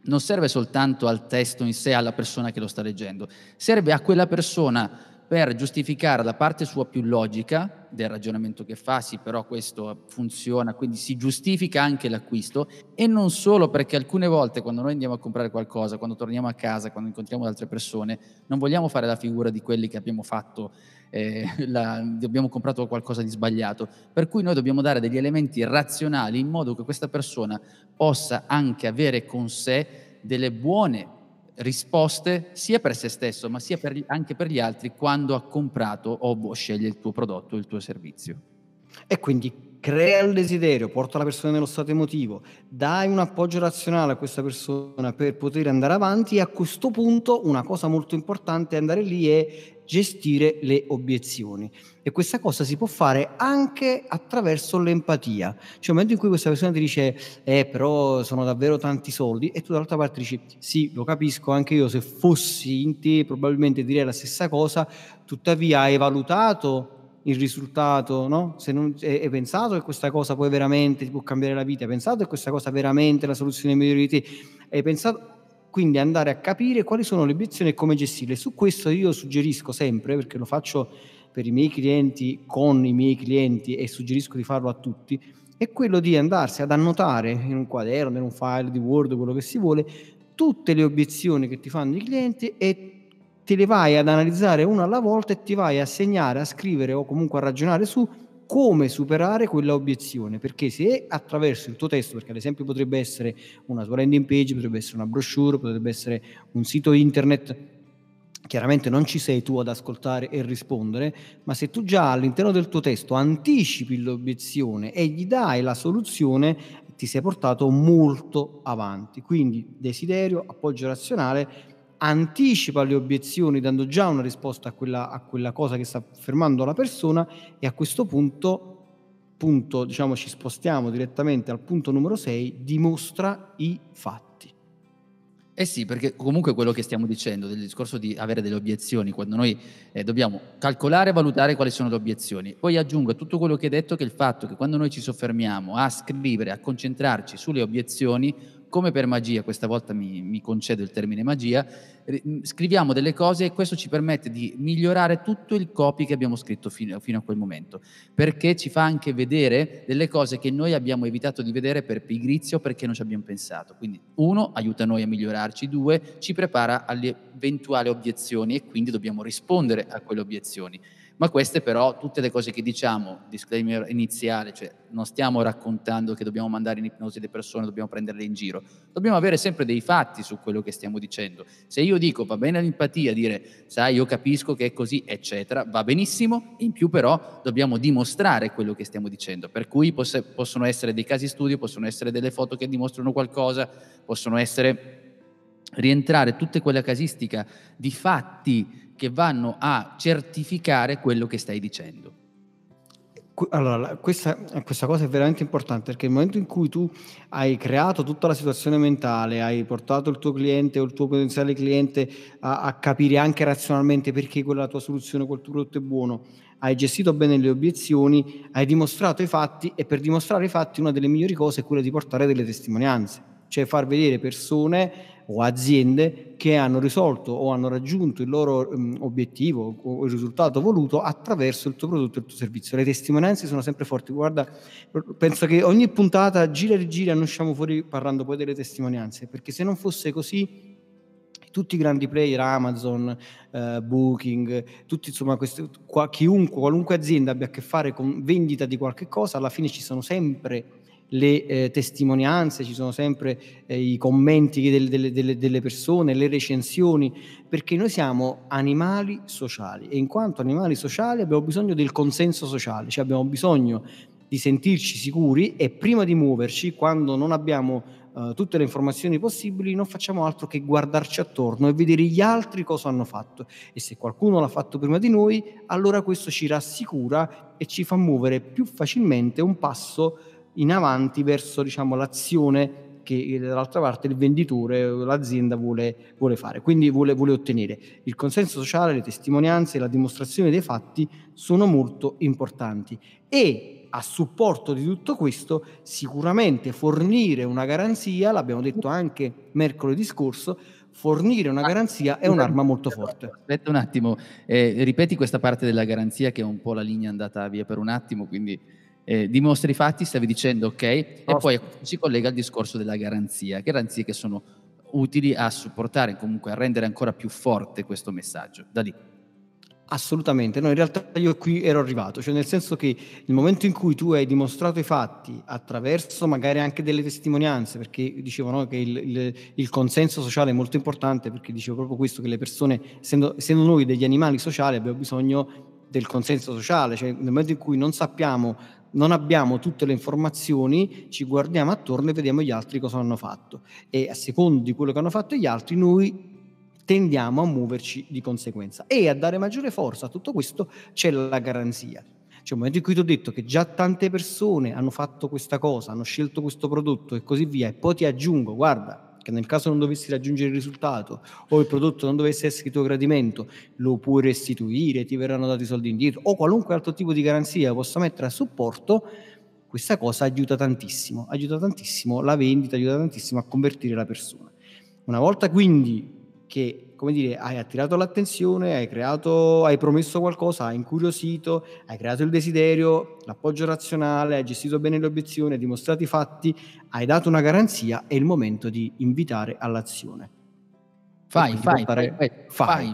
non serve soltanto al testo in sé, alla persona che lo sta leggendo, serve a quella persona per giustificare la parte sua più logica del ragionamento che fa, sì, però questo funziona, quindi si giustifica anche l'acquisto e non solo perché alcune volte quando noi andiamo a comprare qualcosa, quando torniamo a casa, quando incontriamo altre persone, non vogliamo fare la figura di quelli che abbiamo fatto eh, la, abbiamo comprato qualcosa di sbagliato. Per cui noi dobbiamo dare degli elementi razionali in modo che questa persona possa anche avere con sé delle buone risposte sia per se stesso ma sia per, anche per gli altri quando ha comprato o sceglie il tuo prodotto il tuo servizio. E quindi crea il desiderio, porta la persona nello stato emotivo, dai un appoggio razionale a questa persona per poter andare avanti e a questo punto una cosa molto importante è andare lì e gestire le obiezioni. E questa cosa si può fare anche attraverso l'empatia. Cioè, nel momento in cui questa persona ti dice, eh, però sono davvero tanti soldi, e tu dall'altra parte dici, sì, lo capisco, anche io se fossi in te probabilmente direi la stessa cosa, tuttavia hai valutato il risultato, no? Se non hai pensato che questa cosa poi veramente ti può cambiare la vita, hai pensato che questa cosa veramente è la soluzione migliore di te, hai pensato quindi andare a capire quali sono le obiezioni e come gestirle. Su questo io suggerisco sempre, perché lo faccio per i miei clienti, con i miei clienti e suggerisco di farlo a tutti, è quello di andarsi ad annotare in un quaderno, in un file di Word, quello che si vuole, tutte le obiezioni che ti fanno i clienti e te le vai ad analizzare una alla volta e ti vai a segnare, a scrivere o comunque a ragionare su come superare quella obiezione, perché se attraverso il tuo testo, perché ad esempio potrebbe essere una tua landing page, potrebbe essere una brochure, potrebbe essere un sito internet, chiaramente non ci sei tu ad ascoltare e rispondere, ma se tu già all'interno del tuo testo anticipi l'obiezione e gli dai la soluzione, ti sei portato molto avanti. Quindi desiderio, appoggio razionale, anticipa le obiezioni dando già una risposta a quella, a quella cosa che sta fermando la persona e a questo punto, punto, diciamo, ci spostiamo direttamente al punto numero 6, dimostra i fatti. Eh sì, perché comunque quello che stiamo dicendo del discorso di avere delle obiezioni, quando noi eh, dobbiamo calcolare e valutare quali sono le obiezioni. Poi aggiungo a tutto quello che hai detto che il fatto che quando noi ci soffermiamo a scrivere, a concentrarci sulle obiezioni, come per magia, questa volta mi, mi, concedo il termine magia, scriviamo delle cose e questo ci permette di migliorare tutto il copy che abbiamo scritto fino, fino, a quel momento, perché ci fa anche vedere delle cose che noi abbiamo evitato di vedere per pigrizia o perché non ci abbiamo pensato. Quindi uno, aiuta noi a migliorarci, due, ci prepara alle eventuali obiezioni e quindi dobbiamo rispondere a quelle obiezioni. Ma queste però, tutte le cose che diciamo, disclaimer iniziale, cioè non stiamo raccontando che dobbiamo mandare in ipnosi le persone, dobbiamo prenderle in giro, dobbiamo avere sempre dei fatti su quello che stiamo dicendo. Se io dico va bene l'empatia, dire sai io capisco che è così, eccetera, va benissimo, in più però dobbiamo dimostrare quello che stiamo dicendo, per cui poss- possono essere dei casi studio, possono essere delle foto che dimostrano qualcosa, possono essere rientrare tutte quella casistica di fatti che vanno a certificare quello che stai dicendo. Allora, questa, questa, cosa è veramente importante perché nel momento in cui tu hai creato tutta la situazione mentale, hai portato il tuo cliente o il tuo potenziale cliente a, a capire anche razionalmente perché quella tua soluzione, quel tuo prodotto è buono, hai gestito bene le obiezioni, hai dimostrato i fatti e per dimostrare i fatti una delle migliori cose è quella di portare delle testimonianze, cioè far vedere persone o aziende che hanno risolto o hanno raggiunto il loro um, obiettivo o il risultato voluto attraverso il tuo prodotto e il tuo servizio. Le testimonianze sono sempre forti. Guarda, penso che ogni puntata gira e rigira non usciamo fuori parlando poi delle testimonianze, perché se non fosse così tutti i grandi player, Amazon, uh, Booking, tutti, insomma, queste, qua, chiunque, qualunque azienda abbia a che fare con vendita di qualche cosa, alla fine ci sono sempre le eh, testimonianze, ci sono sempre eh, i commenti delle, delle, delle, delle, persone, le recensioni, perché noi siamo animali sociali e in quanto animali sociali abbiamo bisogno del consenso sociale, cioè abbiamo bisogno di sentirci sicuri e prima di muoverci, quando non abbiamo uh, tutte le informazioni possibili, non facciamo altro che guardarci attorno e vedere gli altri cosa hanno fatto. E se qualcuno l'ha fatto prima di noi, allora questo ci rassicura e ci fa muovere più facilmente un passo in avanti verso diciamo, l'azione che dall'altra parte il venditore o l'azienda vuole, vuole fare, quindi vuole, vuole, ottenere. Il consenso sociale, le testimonianze, la dimostrazione dei fatti sono molto importanti e a supporto di tutto questo sicuramente fornire una garanzia, l'abbiamo detto anche mercoledì scorso, fornire una garanzia è un'arma molto forte. Aspetta un attimo, eh, ripeti questa parte della garanzia che è un po' la linea andata via per un attimo, quindi eh, dimostri i fatti, stavi dicendo ok, e poi si collega al discorso della garanzia, garanzie che sono utili a supportare, comunque a rendere ancora più forte questo messaggio. Da lì. Assolutamente, no, in realtà io qui ero arrivato, cioè nel senso che nel momento in cui tu hai dimostrato i fatti attraverso magari anche delle testimonianze, perché dicevo no, che il, il, il, consenso sociale è molto importante, perché dicevo proprio questo, che le persone, essendo, essendo noi degli animali sociali, abbiamo bisogno del consenso sociale, cioè nel momento in cui non sappiamo non abbiamo tutte le informazioni, ci guardiamo attorno e vediamo gli altri cosa hanno fatto e a seconda di quello che hanno fatto gli altri noi tendiamo a muoverci di conseguenza e a dare maggiore forza a tutto questo c'è la garanzia. C'è un momento in cui ti ho detto che già tante persone hanno fatto questa cosa, hanno scelto questo prodotto e così via e poi ti aggiungo, guarda, che nel caso non dovessi raggiungere il risultato o il prodotto non dovesse essere di tuo gradimento, lo puoi restituire, ti verranno dati i soldi indietro o qualunque altro tipo di garanzia possa mettere a supporto, questa cosa aiuta tantissimo, aiuta tantissimo la vendita, aiuta tantissimo a convertire la persona. Una volta quindi che come dire, hai attirato l'attenzione, hai creato, hai promesso qualcosa, hai incuriosito, hai creato il desiderio, l'appoggio razionale, hai gestito bene le obiezioni, hai dimostrato i fatti, hai dato una garanzia, è il momento di invitare all'azione. Fai, fai, fai, fai, fai,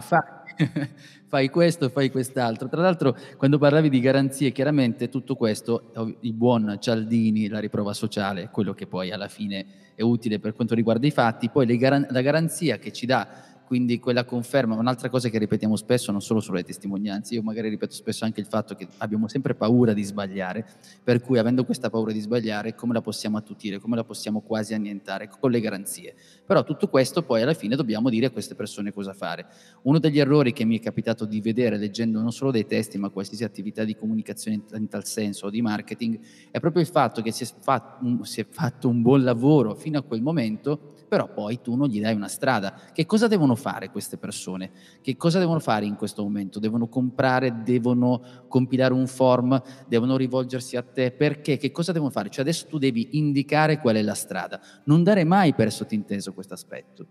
fai. questo, fai quest'altro. Tra l'altro, quando parlavi di garanzie, chiaramente tutto questo, il buon Cialdini, la riprova sociale, quello che poi alla fine è utile per quanto riguarda i fatti, poi gar- la garanzia che ci dà quindi quella conferma, un'altra cosa che ripetiamo spesso, non solo sulle testimonianze, io magari ripeto spesso anche il fatto che abbiamo sempre paura di sbagliare, per cui avendo questa paura di sbagliare, come la possiamo attutire, come la possiamo quasi annientare con le garanzie. Però tutto questo poi alla fine dobbiamo dire a queste persone cosa fare. Uno degli errori che mi è capitato di vedere leggendo non solo dei testi, ma qualsiasi attività di comunicazione in tal senso o di marketing, è proprio il fatto che si è fatto, si è fatto un buon lavoro fino a quel momento però poi tu non gli dai una strada. Che cosa devono fare queste persone? Che cosa devono fare in questo momento? Devono comprare, devono compilare un form, devono rivolgersi a te, perché? Che cosa devono fare? Cioè adesso tu devi indicare qual è la strada, non dare mai per sottinteso questo aspetto.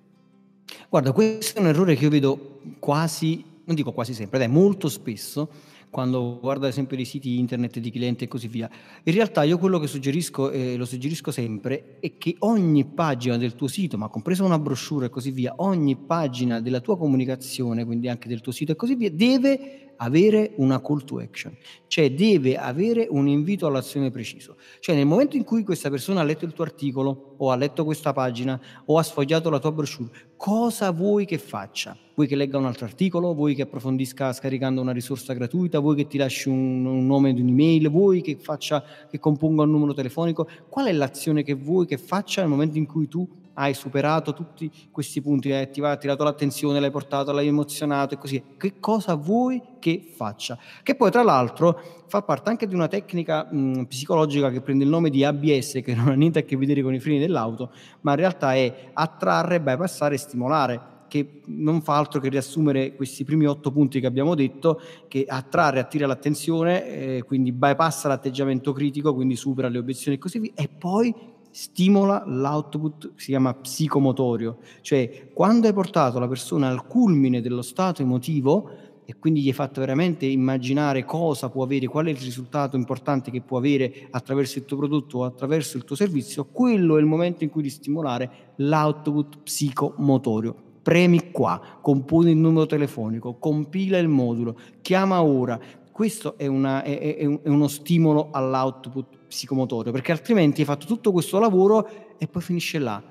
Guarda, questo è un errore che io vedo quasi, non dico quasi sempre, dai, molto spesso, quando guardo ad esempio dei siti internet di clienti e così via. In realtà io quello che suggerisco, e lo suggerisco sempre, è che ogni pagina del tuo sito, ma compresa una brochure e così via, ogni pagina della tua comunicazione, quindi anche del tuo sito e così via, deve avere una call to action, cioè deve avere un invito all'azione preciso. Cioè nel momento in cui questa persona ha letto il tuo articolo o ha letto questa pagina o ha sfogliato la tua brochure, cosa vuoi che faccia? Vuoi che legga un altro articolo? Vuoi che approfondisca scaricando una risorsa gratuita? Vuoi che ti lasci un, un nome di un'email? Vuoi che faccia che componga un numero telefonico? Qual è l'azione che vuoi che faccia nel momento in cui tu hai superato tutti questi punti, eh, ti ha tirato l'attenzione, l'hai portato, l'hai emozionato e così. Che cosa vuoi che faccia? Che poi tra l'altro fa parte anche di una tecnica mh, psicologica che prende il nome di ABS, che non ha niente a che vedere con i freni dell'auto, ma in realtà è attrarre, bypassare e stimolare che non fa altro che riassumere questi primi otto punti che abbiamo detto, che attrarre, attira l'attenzione, eh, quindi bypassa l'atteggiamento critico, quindi supera le obiezioni e così via, e poi stimola l'output, si chiama psicomotorio, cioè quando hai portato la persona al culmine dello stato emotivo e quindi gli hai fatto veramente immaginare cosa può avere, qual è il risultato importante che può avere attraverso il tuo prodotto o attraverso il tuo servizio, quello è il momento in cui di stimolare l'output psicomotorio. Premi qua, componi il numero telefonico, compila il modulo, chiama ora. Questo è, una, è, è, è uno stimolo all'output psicomotorio, perché altrimenti hai fatto tutto questo lavoro e poi finisce là.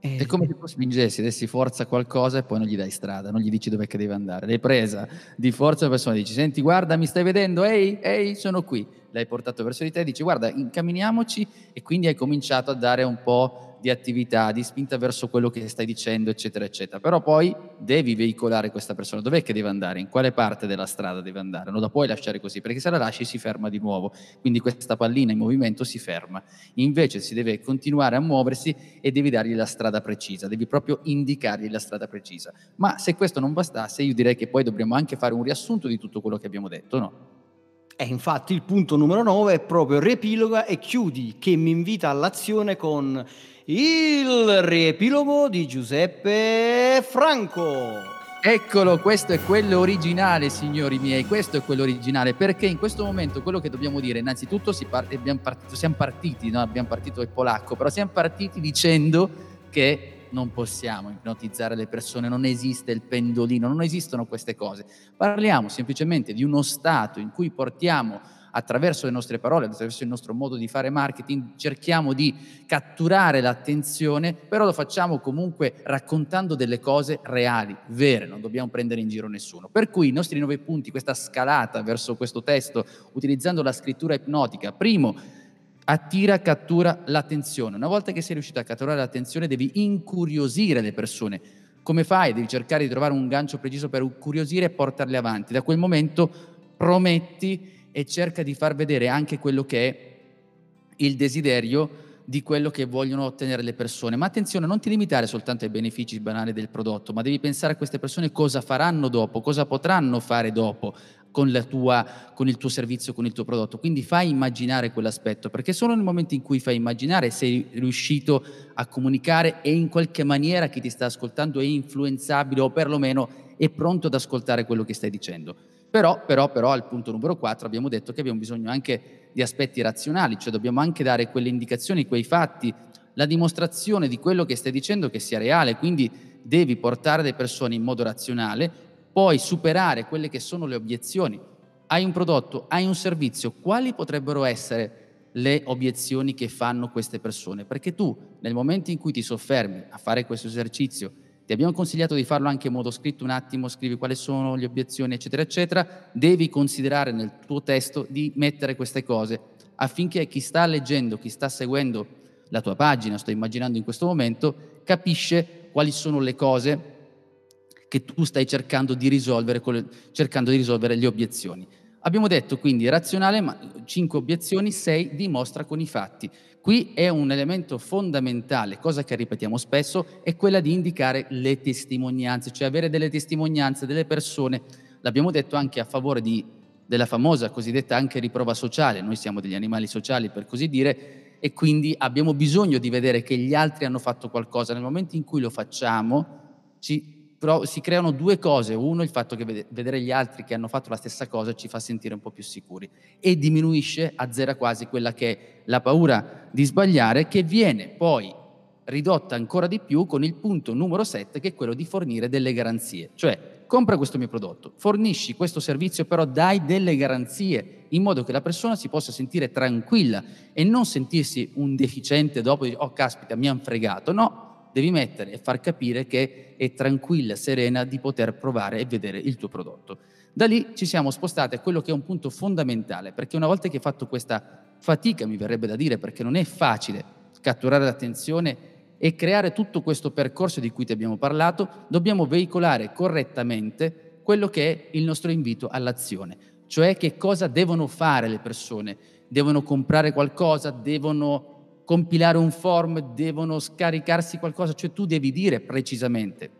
E... È come se tu spingessi, dessi forza a qualcosa e poi non gli dai strada, non gli dici dov'è che deve andare. L'hai presa di forza la persona, dici, senti, guarda, mi stai vedendo? Ehi, ehi, sono qui. L'hai portato verso di te, dici guarda, incamminiamoci e quindi hai cominciato a dare un po' di attività, di spinta verso quello che stai dicendo, eccetera, eccetera. Però poi devi veicolare questa persona. Dov'è che deve andare? In quale parte della strada deve andare? Non la puoi lasciare così, perché se la lasci si ferma di nuovo. Quindi questa pallina in movimento si ferma. Invece si deve continuare a muoversi e devi dargli la strada precisa, devi proprio indicargli la strada precisa. Ma se questo non bastasse, io direi che poi dovremmo anche fare un riassunto di tutto quello che abbiamo detto, no? E infatti il punto numero 9 è proprio riepiloga e chiudi, che mi invita all'azione con il riepilogo di Giuseppe Franco. Eccolo, questo è quello originale, signori miei, questo è quello originale, perché in questo momento quello che dobbiamo dire, innanzitutto si par- partito, siamo partiti, no? abbiamo partito il polacco, però siamo partiti dicendo che non possiamo ipnotizzare le persone, non esiste il pendolino, non esistono queste cose. Parliamo semplicemente di uno stato in cui portiamo attraverso le nostre parole, attraverso il nostro modo di fare marketing, cerchiamo di catturare l'attenzione, però lo facciamo comunque raccontando delle cose reali, vere, non dobbiamo prendere in giro nessuno. Per cui i nostri nove punti, questa scalata verso questo testo, utilizzando la scrittura ipnotica, primo, attira, cattura l'attenzione. Una volta che sei riuscito a catturare l'attenzione, devi incuriosire le persone. Come fai? Devi cercare di trovare un gancio preciso per incuriosire e portarle avanti. Da quel momento prometti e cerca di far vedere anche quello che è il desiderio di quello che vogliono ottenere le persone. Ma attenzione, non ti limitare soltanto ai benefici banali del prodotto, ma devi pensare a queste persone cosa faranno dopo, cosa potranno fare dopo con, tua, con il tuo servizio, con il tuo prodotto. Quindi fai immaginare quell'aspetto, perché solo nel momento in cui fai immaginare sei riuscito a comunicare e in qualche maniera chi ti sta ascoltando è influenzabile o perlomeno è pronto ad ascoltare quello che stai dicendo. Però, però, però, al punto numero 4 abbiamo detto che abbiamo bisogno anche di aspetti razionali, cioè dobbiamo anche dare quelle indicazioni, quei fatti, la dimostrazione di quello che stai dicendo che sia reale, quindi devi portare le persone in modo razionale, poi superare quelle che sono le obiezioni. Hai un prodotto, hai un servizio, quali potrebbero essere le obiezioni che fanno queste persone? Perché tu nel momento in cui ti soffermi a fare questo esercizio, ti abbiamo consigliato di farlo anche in modo scritto un attimo, scrivi quali sono le obiezioni, eccetera, eccetera. Devi considerare nel tuo testo di mettere queste cose affinché chi sta leggendo, chi sta seguendo la tua pagina, sto immaginando in questo momento, capisce quali sono le cose che tu stai cercando di risolvere, cercando di risolvere le obiezioni. Abbiamo detto quindi razionale, ma 5 obiezioni, 6 dimostra con i fatti. Qui è un elemento fondamentale, cosa che ripetiamo spesso, è quella di indicare le testimonianze, cioè avere delle testimonianze delle persone. L'abbiamo detto anche a favore di, della famosa cosiddetta anche riprova sociale, noi siamo degli animali sociali per così dire, e quindi abbiamo bisogno di vedere che gli altri hanno fatto qualcosa. Nel momento in cui lo facciamo, ci però si creano due cose. Uno, il fatto che vedere gli altri che hanno fatto la stessa cosa ci fa sentire un po' più sicuri e diminuisce, azzera quasi quella che è la paura di sbagliare, che viene poi ridotta ancora di più con il punto numero 7, che è quello di fornire delle garanzie. Cioè, compra questo mio prodotto, fornisci questo servizio, però dai delle garanzie in modo che la persona si possa sentire tranquilla e non sentirsi un deficiente dopo di, oh caspita, mi hanno fregato. No, devi mettere e far capire che è tranquilla, serena di poter provare e vedere il tuo prodotto. Da lì ci siamo spostati a quello che è un punto fondamentale, perché una volta che hai fatto questa fatica, mi verrebbe da dire, perché non è facile catturare l'attenzione e creare tutto questo percorso di cui ti abbiamo parlato, dobbiamo veicolare correttamente quello che è il nostro invito all'azione, cioè che cosa devono fare le persone. Devono comprare qualcosa, devono compilare un form, devono scaricarsi qualcosa, cioè tu devi dire precisamente.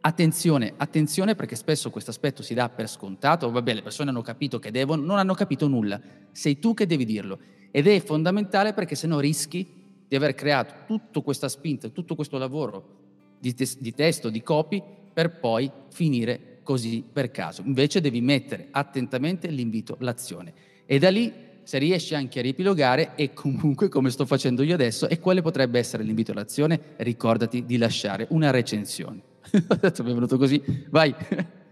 Attenzione, attenzione perché spesso questo aspetto si dà per scontato, vabbè le persone hanno capito che devono, non hanno capito nulla, sei tu che devi dirlo ed è fondamentale perché se no rischi di aver creato tutta questa spinta, tutto questo lavoro di, tes- di testo, di copy, per poi finire così per caso. Invece devi mettere attentamente l'invito, l'azione e da lì se riesci anche a riepilogare e comunque come sto facendo io adesso e quale potrebbe essere l'invito all'azione, ricordati di lasciare una recensione. Adesso mi è venuto così, vai.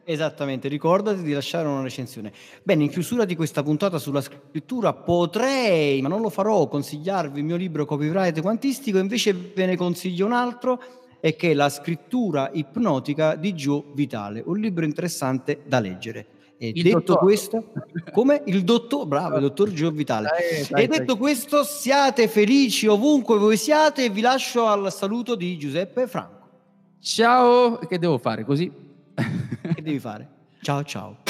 Esattamente, ricordati di lasciare una recensione. Bene, in chiusura di questa puntata sulla scrittura potrei, ma non lo farò, consigliarvi il mio libro Copyright Quantistico, invece ve ne consiglio un altro, e che è La scrittura ipnotica di Gio Vitale, un libro interessante da leggere. E il detto dottor. questo, come il dottor, bravo, il dottor Gio Vitale. Dai, dai, e detto dai. questo, siate felici ovunque voi siate e vi lascio al saluto di Giuseppe Franco. Ciao, che devo fare così? che devi fare? Ciao ciao.